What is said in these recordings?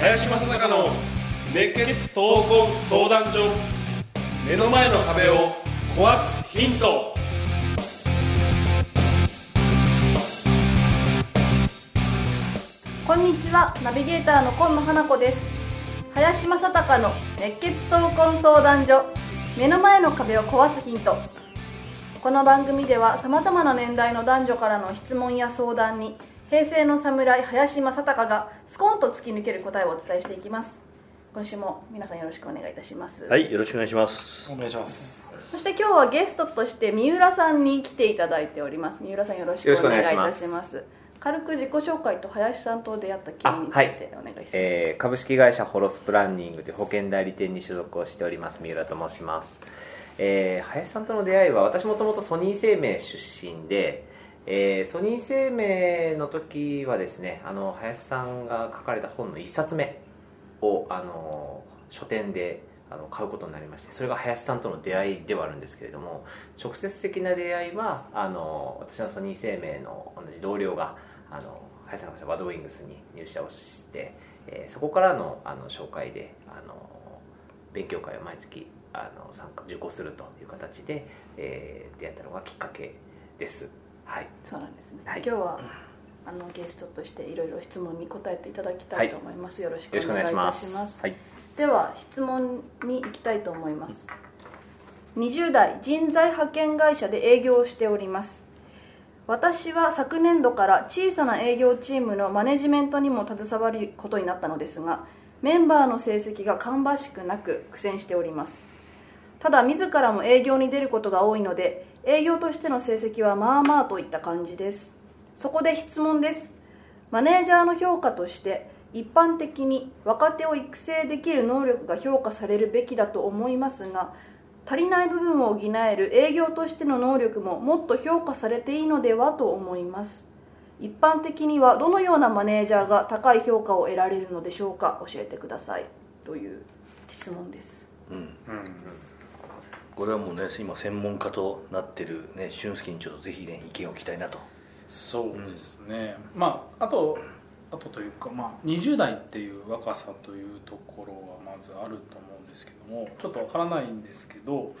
林正孝の熱血闘魂相談所目の前の壁を壊すヒント。こんにちは。ナビゲーターの今野花子です。林正孝の熱血闘魂相談所。目の前の壁を壊すヒント。この番組ではさまざまな年代の男女からの質問や相談に平成の侍林正孝がスコーンと突き抜ける答えをお伝えしていきます。今週も皆さんよろしくお願いいたします、はい、よろしくお願いします。お願いします。そして今日はゲストとして三浦さんに来ていただいております。三浦さんよろしくお願いいたします軽く自己紹介と林さんと出会った経緯についてお願いします、えー株式会社ホロスプランニングで保険代理店に所属をしております三浦と申します、えー林さんとの出会いは私もともとソニー生命出身で、えーソニー生命の時はですねあの林さんが書かれた本の1冊目をあの書店であの買うことになりましてそれが林さんとの出会いではあるんですけれども直接的な出会いはあの私のソニー生命の同じ同僚があの林さんの会社ワドウィングスに入社をして、えーそこからのあの紹介であの勉強会を毎月あの参加受講するという形で、えー出会ったのがきっかけです。はい。そうなんですね、はい。今日はあのゲストとしていろいろ質問に答えていただきたいと思います、よろしくよろしくおお願いしまたしますす。はいでは質問に行きたいと思います。20代人材派遣会社で営業をしております。私は昨年度から小さな営業チームのマネジメントにも携わることになったのですがメンバーの成績が芳しくなく苦戦しております。ただ自らも営業に出ることが多いので営業としての成績はまあまあといった感じです。そこで質問です。マネージャーの評価として一般的に若手を育成できる能力が評価されるべきだと思いますが足りない部分を補える営業としての能力ももっと評価されていいのではと思います。一般的にはどのようなマネージャーが高い評価を得られるのでしょうか？教えてください。という質問です。うん、うん。これはもうね、今専門家となってるね、俊介にちょっとぜひね、意見を聞きたいなと。そうですね、まああとあとというか、まあ、20代っていう若さというところはまずあると思うんですけどもちょっとわからないんですけど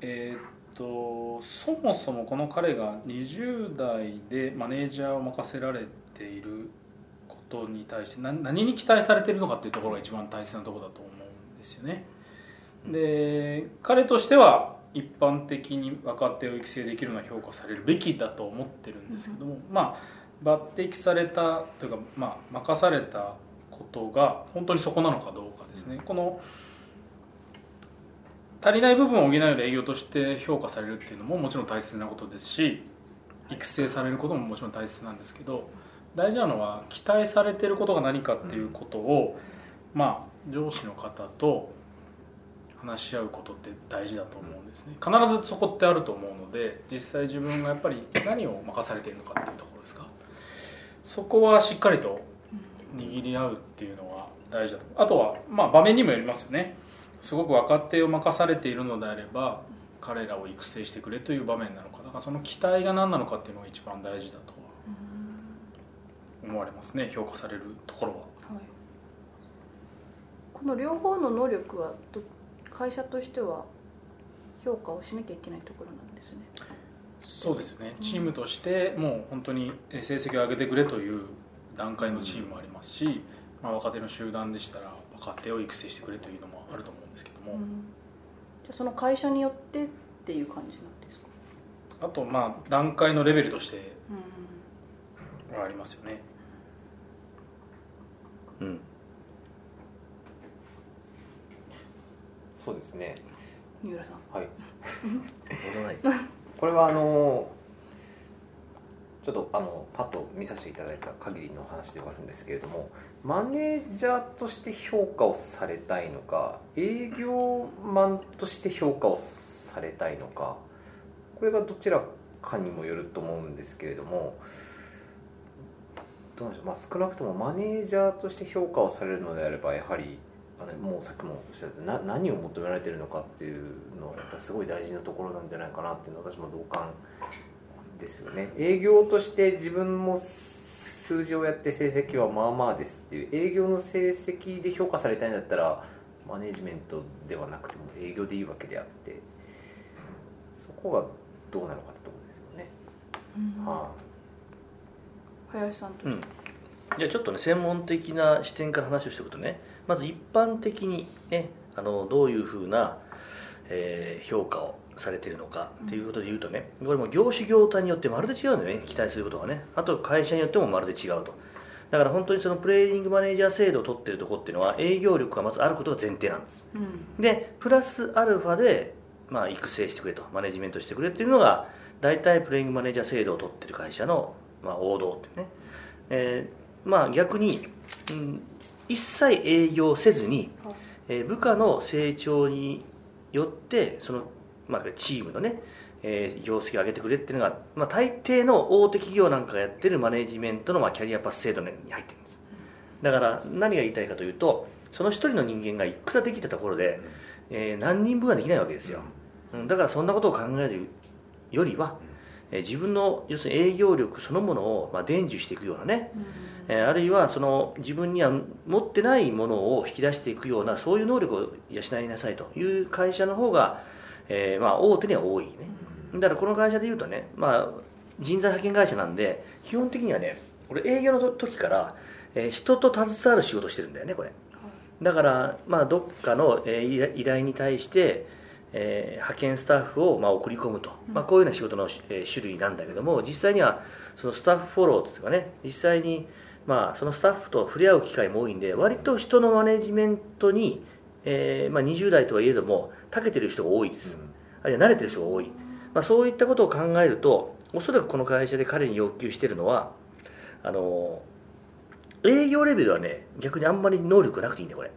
えーっとそもそもこの彼が20代でマネージャーを任せられていることに対して何に期待されてるのかっていうところが一番大切なところだと思うんですよね。で彼としては一般的に若手を育成できるのは評価されるべきだと思ってるんですけども、まあ抜擢されたというか、まあ、任されたことが本当にそこなのかどうかですね、この足りない部分を補える営業として評価されるっていうのももちろん大切なことですし育成されることももちろん大切なんですけど大事なのは期待されていることが何かっていうことを、まあ上司の方と話し合うことって大事だと思うんですね。必ずそこってあると思うので実際自分がやっぱり何を任されているのかっていうところですかそこはしっかりと握り合うっていうのは大事だと。あとはまあ場面にもよりますよね。すごく若手を任されているのであれば彼らを育成してくれという場面なのか。だからその期待が何なのかっていうのが一番大事だと思われますね。評価されるところは。はい、この両方の能力は会社としては評価をしなきゃいけないところなんですね。そうですよね。チームとしてもう本当にえ成績を上げてくれという段階のチームもありますし、まあ、若手の集団でしたら若手を育成してくれというのもあると思うんですけども、うん。じゃあその会社によってっていう感じなんですか、あとまあ段階のレベルとしてうはありますよね。うん。そうですね。ん、三浦さん。はい。戻らない。これはあのちょっとあのパッと見させていただいた限りの話ではあるんですけれどもマネージャーとして評価をされたいのか営業マンとして評価をされたいのかこれがどちらかにもよると思うんですけれどもどうでしょう、まあ、少なくともマネージャーとして評価をされるのであればやはりもうさっきもおっしゃってな何を求められてるのかっていうのはやっぱりすごい大事なところなんじゃないかなっていうのは私も同感ですよね。営業として自分も数字をやって成績はまあまあですっていう営業の成績で評価されたいんだったらマネジメントではなくても営業でいいわけであってそこがどうなのかってところですよね、は林さんと、うん。じゃあちょっとね専門的な視点から話をしておくとねまず一般的にねあのどういうふうな、えー評価をされているのかっていうことで言うとねこれも業種業態によってまるで違うんだよね期待することがね。あと会社によってもまるで違うと。だから本当にそのプレーニングマネージャー制度を取ってるところっていうのは営業力がまずあることが前提なんです。うん。でプラスアルファで、まあ、育成してくれとマネジメントしてくれっていうのが大体プレイングマネージャー制度を取ってる会社の、まあ、王道ってね、えーまあ逆に、うん、一切営業せずに、はい。えー部下の成長によってその、まあ、チームのね、えー業績を上げてくれっていうのが、まあ、大抵の大手企業なんかがやってるマネジメントの、まあ、キャリアパス制度に入ってるんです。だから何が言いたいかというとその一人の人間がいくらできたところで、えー何人分はできないわけですよ、うんだからそんなことを考えるよりは、えー自分の要するに営業力そのものを、まあ、伝授していくようなね、えーあるいはその自分には持ってないものを引き出していくようなそういう能力を養いなさいという会社の方が、えーまあ、大手には多いね。だからこの会社でいうとね、まあ、人材派遣会社なんで基本的にはね俺営業の時から、えー人と携わる仕事をしてるんだよねこれ。だから、まあ、どっかの、えー依頼に対して、えー派遣スタッフを、まあ、送り込むと、まあ、こういうような仕事の、えー種類なんだけども実際にはそのスタッフフォローっていうかね。実際に、まあ、そのスタッフと触れ合う機会も多いんで割と人のマネジメントに、えーまあ、20代とはいえども長けてる人が多いです、あるいは慣れてる人が多い、まあ、そういったことを考えるとおそらくこの会社で彼に要求してるのはあの営業レベルはね逆にあんまり能力なくていいんだよこれ。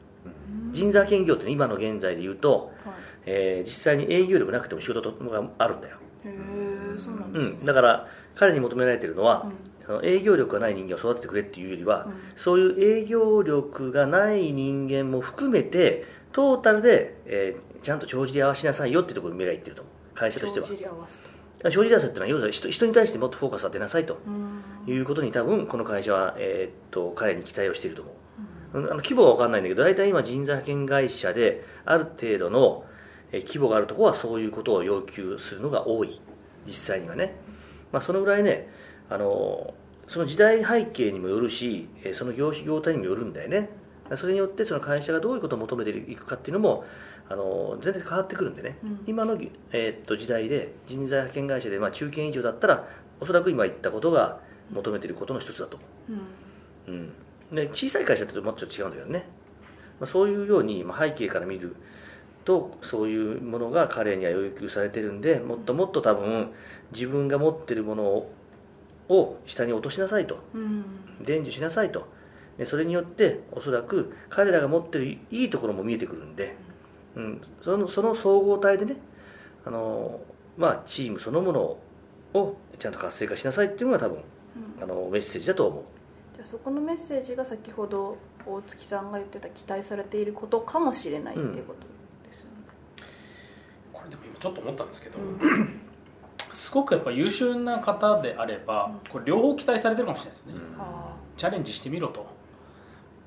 人材派遣業って、ね、今の現在で言うと、はいえー実際に営業力なくても仕事があるんだよ、へえそうなんですね。うん、だから彼に求められてるのは、営業力がない人間を育ててくれっていうよりは、うん。そういう営業力がない人間も含めてトータルで、えーちゃんと帳尻合わしなさいよっていうところに目がいってると思う。会社としては。帳尻合わすと。帳尻合わせっていうのは要するに人人に対してもっとフォーカス当てなさいとうん。いうことに多分この会社は、えーっと彼に期待をしていると思う、うん。あの規模は分かんないんだけど大体今人材派遣会社である程度の、えー規模があるところはそういうことを要求するのが多い。実際にはね、まあ、そのぐらいねあのその時代背景にもよるしえーその業種業態にもよるんだよね。それによってその会社がどういうことを求めていくかっていうのもあの全然変わってくるんでね、うん。今の、えーっと時代で人材派遣会社で、まあ、中堅以上だったらおそらく今言ったことが求めていることの一つだと。思ううん。うん、で小さい会社ってもっと違うんだけどね、まあ、そういうように、まあ、背景から見るとそういうものが彼には要求されてるんでもっともっと多分自分が持ってるものをを下に落としなさいと。うん。伝授しなさいと。でそれによっておそらく彼らが持ってるいいところも見えてくるんで、うん、そのその総合体でねあの、まあ、チームそのものをちゃんと活性化しなさいっていうのが多分あのメッセージだと思う。じゃあそこのメッセージが先ほど大月さんが言ってた期待されていることかもしれないっていうこと。ですよね、これでも今ちょっと思ったんですけど、うん。すごくやっぱ優秀な方であればこれ両方期待されてるかもしれないですね、あ。チャレンジしてみろと。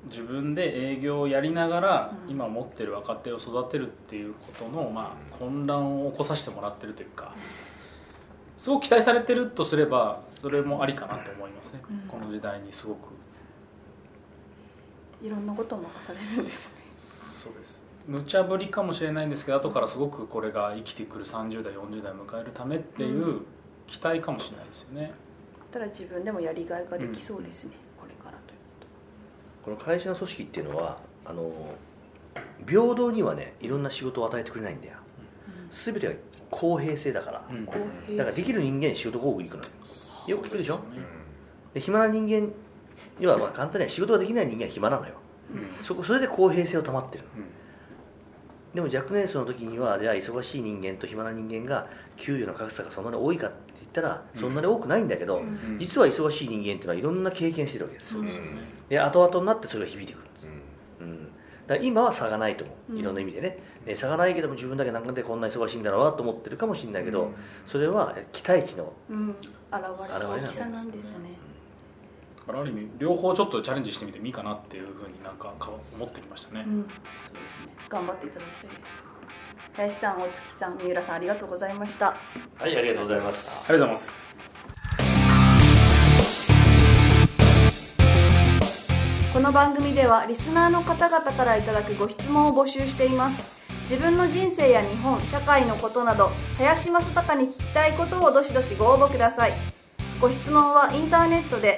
自分で営業をやりながら、うん。今持ってる若手を育てるっていうことの、まあ、混乱を起こさせてもらってるというかすごく期待されてるとすればそれもありかなと思いますね、うん。この時代にすごく。ーいろんなことを任されるんですね。そうです無茶ぶりかもしれないんですけど後からすごくこれが生きてくる30代40代を迎えるためっていう期待かもしれないですよね、ただ自分でもやりがいができそうですね、これからというこの会社の組織っていうのはあの平等にはねいろんな仕事を与えてくれないんだよ。全てが公平性だから、うん。公平だからできる人間に仕事広く行くのよ。よく聞くでしょ？そうすよねで暇な人間にはまあ簡単には仕事ができない人間は暇なのよ。うん。そこそれで公平性を保ってる。うんでも若年層の時にはじゃあ忙しい人間と暇な人間が給与の格差がそんなに多いかって言ったらそんなに多くないんだけど、うん。実は忙しい人間っていうのはいろんな経験してるわけです。そうですよね、で後々になってそれが響いてくるんです、うん、だから今は差がないと思う。うん。いろんな意味でね、え差がないけども自分だけなんでこんな忙しいんだろうなと思ってるかもしれないけど、うん。それは期待値のうん。現れなんです大きさなんですね。だからある意味両方ちょっとチャレンジしてみてもいいかなっていうふうになんかか思ってきましたね、うん。そうですね頑張っていただきたいです。林さん大月さん三浦さんありがとうございました。はいありがとうございます。ありがとうございます。この番組ではリスナーの方々からいただくご質問を募集しています。自分の人生や日本社会のことなど林正孝に聞きたいことをどしどしご応募ください。ご質問はインターネットで